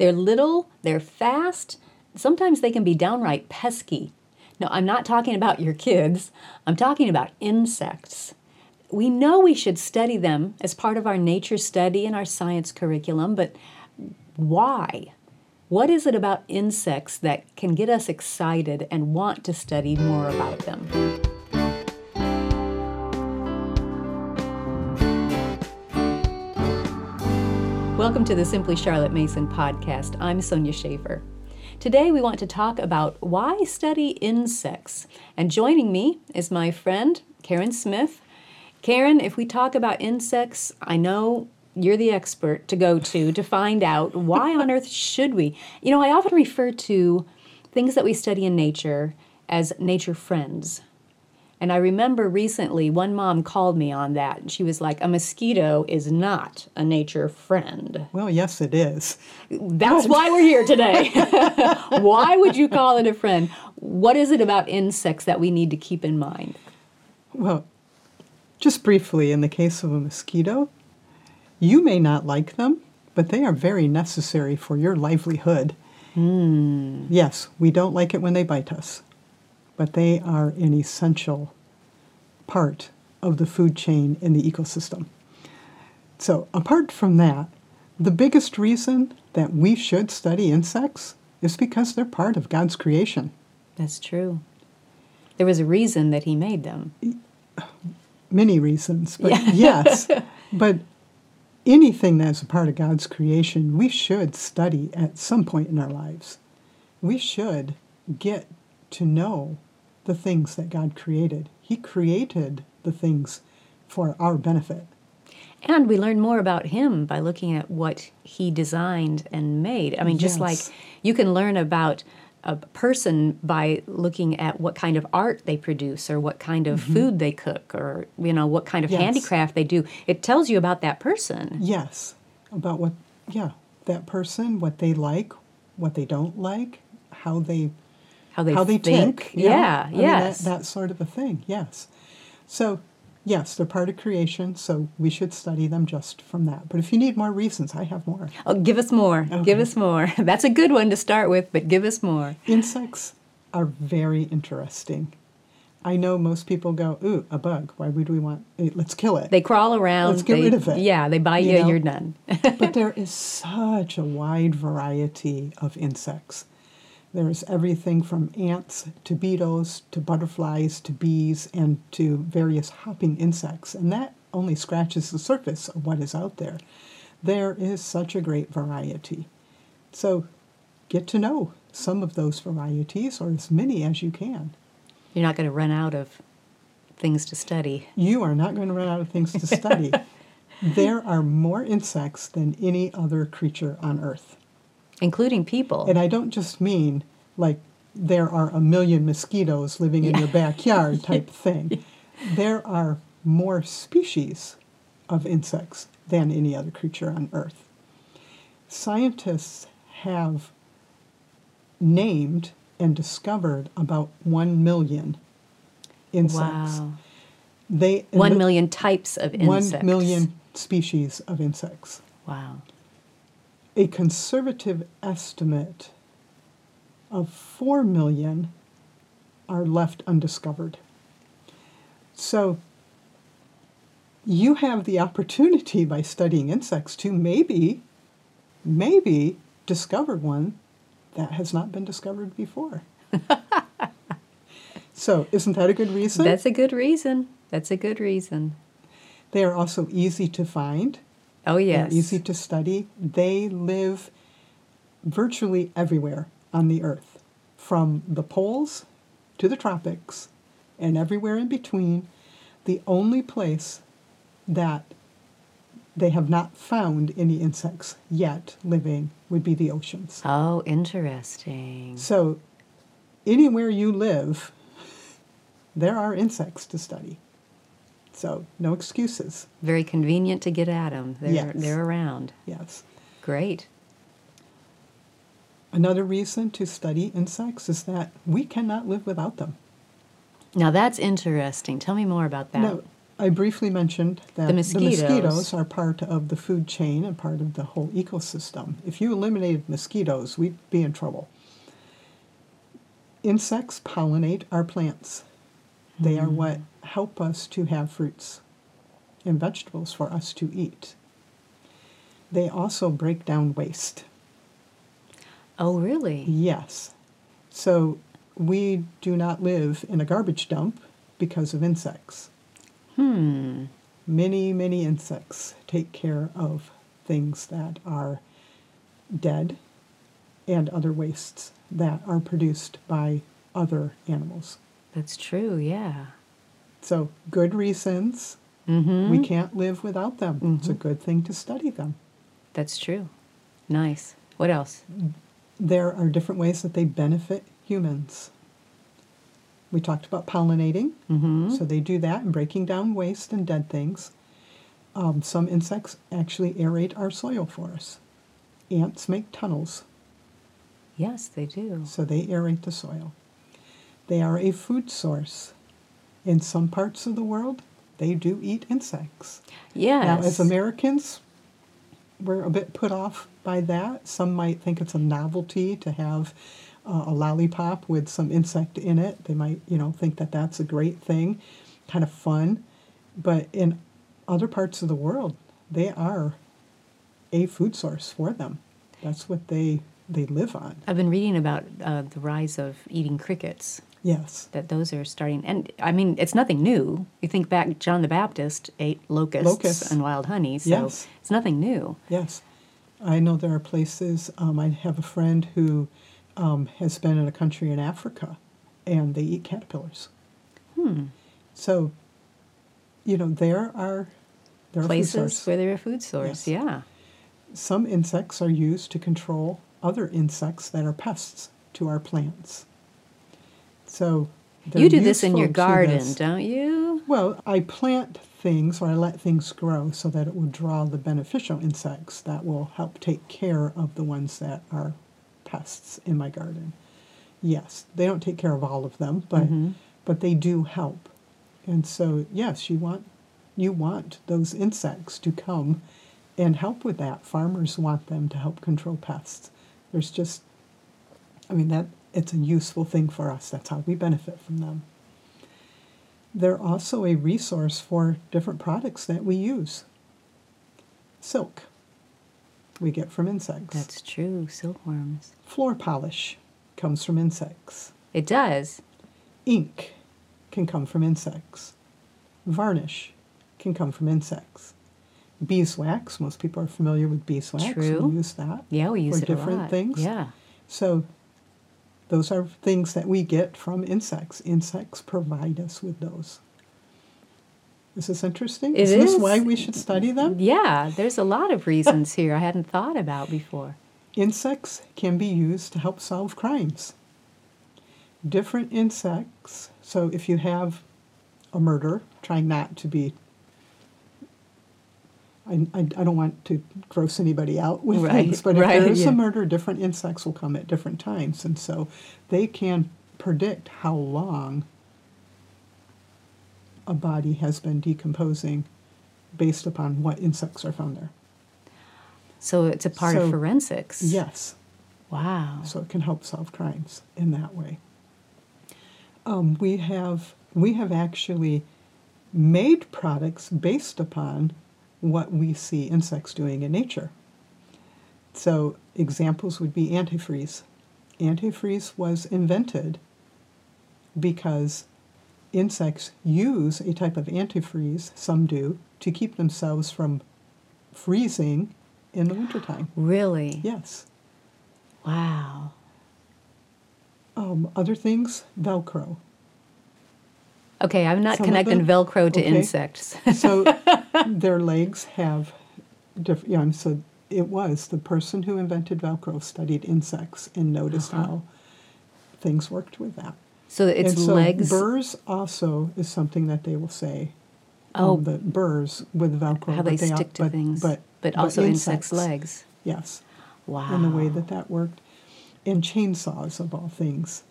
They're little, they're fast, sometimes they can be downright pesky. No, I'm not talking about your kids, I'm talking about insects. We know we should study them as part of our nature study and our science curriculum, but why? What is it about insects that can get us excited and want to study more about them? Welcome to the Simply Charlotte Mason podcast. I'm Sonya Shafer. Today we want to talk about why study insects. And joining me is my friend Karen Smith. Karen, if we talk about insects, I know you're the expert to go to to find out why on earth should we. You know, I often refer to things that we study in nature as nature friends. And I remember recently one mom called me on that. and She was like, a mosquito is not a nature friend. Well, yes, it is. That's why we're here today. why would you call it a friend? What is it about insects that we need to keep in mind? Well, just briefly, in the case of a mosquito, you may not like them, but they are very necessary for your livelihood. Mm. Yes, we don't like it when they bite us but they are an essential part of the food chain in the ecosystem. So, apart from that, the biggest reason that we should study insects is because they're part of God's creation. That's true. There was a reason that He made them. Many reasons, but yeah. yes. But anything that's a part of God's creation, we should study at some point in our lives. We should get to know the things that God created. He created the things for our benefit. And we learn more about him by looking at what he designed and made. I mean, just yes. like you can learn about a person by looking at what kind of art they produce or what kind of mm-hmm. food they cook or you know what kind of yes. handicraft they do. It tells you about that person. Yes. About what yeah, that person, what they like, what they don't like, how they how they how they think. Tick, yeah, yeah yes, that, that sort of a thing. Yes. So yes, they're part of creation, so we should study them just from that. But if you need more reasons, I have more. Oh, give us more. Okay. Give us more. That's a good one to start with, but give us more. Insects are very interesting. I know most people go, ooh, a bug. Why would we want? It? Let's kill it. They crawl around. Let's get they, rid of it. Yeah, they bite you. you know? You're done. but there is such a wide variety of insects. There's everything from ants to beetles to butterflies to bees and to various hopping insects, and that only scratches the surface of what is out there. There is such a great variety. So get to know some of those varieties or as many as you can. You're not going to run out of things to study. You are not going to run out of things to study. there are more insects than any other creature on earth including people. And I don't just mean like there are a million mosquitoes living in your backyard type thing. There are more species of insects than any other creature on Earth. Scientists have named and discovered about 1 million insects. Wow. They, 1 million types of insects. 1 million species of insects. Wow a conservative estimate of 4 million are left undiscovered. So you have the opportunity by studying insects to maybe, maybe discover one that has not been discovered before. so, isn't that a good reason? That's a good reason. That's a good reason. They are also easy to find. Oh, yes. Easy to study. They live virtually everywhere on the earth, from the poles to the tropics and everywhere in between. The only place that they have not found any insects yet living would be the oceans. Oh, interesting. So, anywhere you live, there are insects to study. So no excuses. Very convenient to get at them. They're, yes. they're around. Yes. Great. Another reason to study insects is that we cannot live without them. Now that's interesting. Tell me more about that. Now, I briefly mentioned that The mosquitoes. mosquitoes are part of the food chain and part of the whole ecosystem. If you eliminated mosquitoes, we'd be in trouble. Insects pollinate our plants. They are what help us to have fruits and vegetables for us to eat. They also break down waste. Oh, really? Yes. So we do not live in a garbage dump because of insects. Hmm. Many, many insects take care of things that are dead and other wastes that are produced by other animals. That's true, yeah. So, good reasons. Mm-hmm. We can't live without them. It's a Mhm. good thing to study them. That's true. Nice. What else? There are different ways that they benefit humans. We talked about pollinating. Mm-hmm. So they do that and breaking down waste and dead things. Um, some insects actually aerate our soil for us. Ants make tunnels, yes, they do. so they aerate the soil. They are a food source. In some parts of the world, they do eat insects. Yes. Now, as Americans, we're a bit put off by that. Some might think it's a novelty to have uh, a lollipop with some insect in it. They might, you know, think that that's a great thing, kind of fun. But in other parts of the world, they are a food source for them. That's what they they live on. I've been reading about uh, the rise of eating crickets. Yes. That those are starting, and I mean, it's nothing new. You think back, John the Baptist ate locusts, Locusts. and wild honey, so Yes. it's nothing new. Yes. I know there are places, um, I have a friend who um, has been in a country in Africa and they eat caterpillars. Hmm. So, you know, there are there Places where they're a food source. Yes. Yeah. Some insects are used to control other insects that are pests to our plants. So You do this in your garden, don't you? Well, I plant things or I let things grow so that it will draw the beneficial insects that will help take care of the ones that are pests in my garden. Yes, they don't take care of all of them, but Mhm. but they do help. And so, yes, you want you want those insects to come and help with that. Farmers want them to help control pests. There's just I mean that it's a useful thing for us. That's how we benefit from them. They're also a resource for different products that we use. Silk we get from insects. That's true. Silkworms. Floor polish comes from insects. It does. Ink can come from insects. Varnish can come from insects. Beeswax, most people are familiar with beeswax. True. We use that. Yeah, we use For it a different lot. things? Yeah. So those are things that we get from insects. Insects provide us with those. Is this interesting? It is this is. why we should study them? Yeah, there's a lot of reasons here I hadn't thought about before. Insects can be used to help solve crimes. Different insects, so if you have a murder, trying not to be, I, I, I don't want to gross anybody out with Right, things, but if right, there is yeah. a murder, different insects will come at different times. And so they can predict how long a body has been decomposing based upon what insects are found there. So it's a part of forensics. Yes. Wow. so it can help solve crimes in that way. Um, we have we have actually made products based upon what we see insects doing in nature. So examples would be antifreeze. Antifreeze was invented because insects use a type of antifreeze, some do, to keep themselves from freezing in the wintertime. Really? Yes. Wow. Um, other things, Velcro. Okay, I'm not Some connecting Velcro to okay. insects. So their legs have different. Yeah, so it was the person who invented Velcro studied insects and noticed Uh-huh. how things worked with that. so it's and so legs. Burrs also is something that they will say. Oh. um, the burrs with Velcro. how but they al- stick to but, things. but but also insects' legs. Yes. Wow. and the way that that worked. And chainsaws, of all things,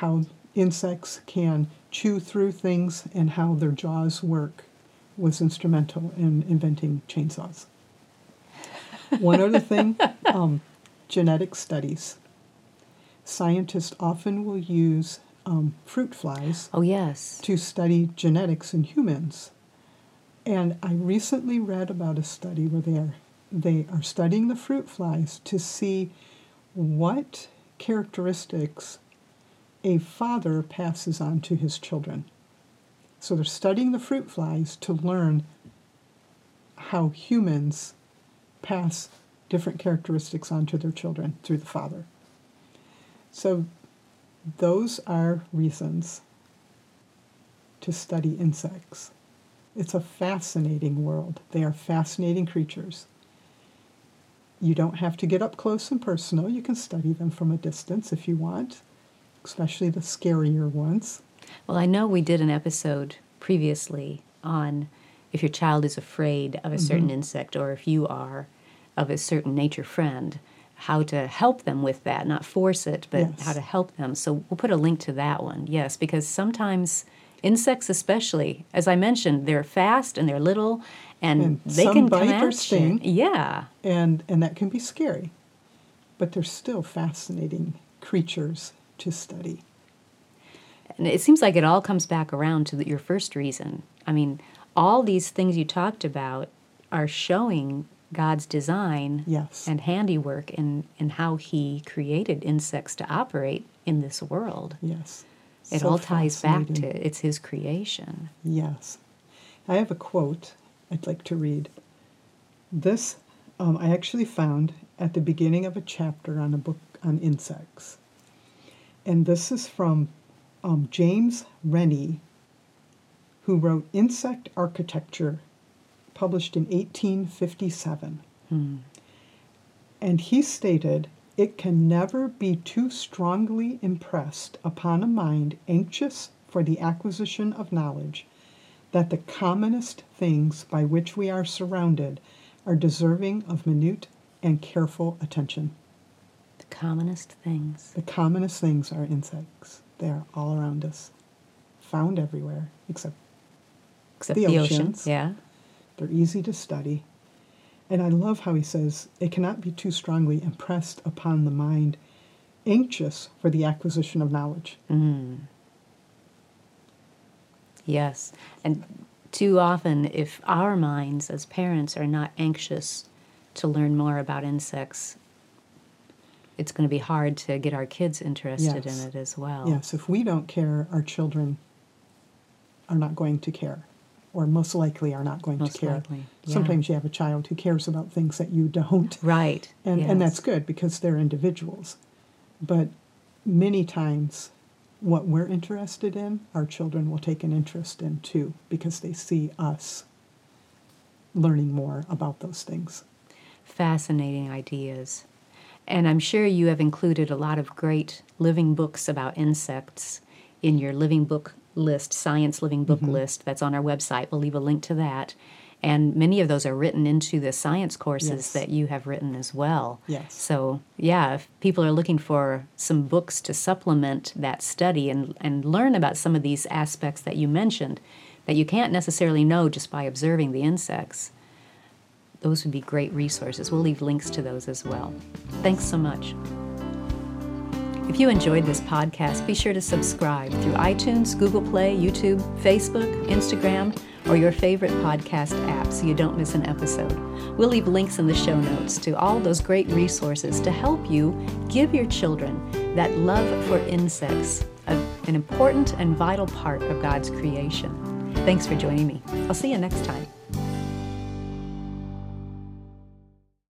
how insects can chew through things and how their jaws work was instrumental in inventing chainsaws. One other thing um, genetic studies. Scientists often will use um, fruit flies Oh, yes. to study genetics in humans. And I recently read about a study where they are they are studying the fruit flies to see what characteristics a father passes on to his children. So they're studying the fruit flies to learn how humans pass different characteristics on to their children through the father. So those are reasons to study insects. It's a fascinating world. They are fascinating creatures. You don't have to get up close and personal. You can study them from a distance if you want, especially the scarier ones. Well, I know we did an episode previously on if your child is afraid of a certain mm-hmm. insect or if you are of a certain nature friend, how to help them with that, not force it, but Yes. how to help them. So we'll put a link to that one. Yes, because sometimes insects especially, as I mentioned, they're fast and they're little and, And they can bite come or sting. you. Yeah. And, and that can be scary. But they're still fascinating creatures to study. And it seems like it all comes back around to the, your first reason. I mean, all these things you talked about are showing God's design Yes. and handiwork in, in how He created insects to operate in this world. Yes. It So all ties back to it's His creation. Yes. I have a quote I'd like to read. This um, I actually found at the beginning of a chapter on a book on insects. And this is from um, James Rennie, who wrote Insect Architecture, published in 1857. And he stated, It can never be too strongly impressed upon a mind anxious for the acquisition of knowledge that the commonest things by which we are surrounded are deserving of minute and careful attention. The commonest things. The commonest things are insects. They are all around us, found everywhere, except Except The the, oceans. oceans. Yeah. They're easy to study. And I love how he says it cannot be too strongly impressed upon the mind anxious for the acquisition of knowledge. Mm. Yes. And too often, if our minds as parents are not anxious to learn more about insects, it's going to be hard to get our kids interested Yes. in it as well. Yes, if we don't care, our children are not going to care, or most likely are not going Most to care. likely, yeah. Sometimes you have a child who cares about things that you don't, Right. and, yes. and that's good because they're individuals. But many times, what we're interested in, our children will take an interest in too because they see us learning more about those things. fascinating ideas. And I'm sure you have included a lot of great living books about insects in your living book list, science living book Mm-hmm. list that's on our website. We'll leave a link to that. And many of those are written into the science courses Yes. that you have written as well. Yes. So, yeah, if people are looking for some books to supplement that study and, and learn about some of these aspects that you mentioned that you can't necessarily know just by observing the insects, those would be great resources. We'll leave links to those as well. Thanks so much. If you enjoyed this podcast, be sure to subscribe through iTunes, Google Play, YouTube, Facebook, Instagram, or your favorite podcast app so you don't miss an episode. We'll leave links in the show notes to all those great resources to help you give your children that love for insects, an important and vital part of God's creation. Thanks for joining me. I'll see you next time.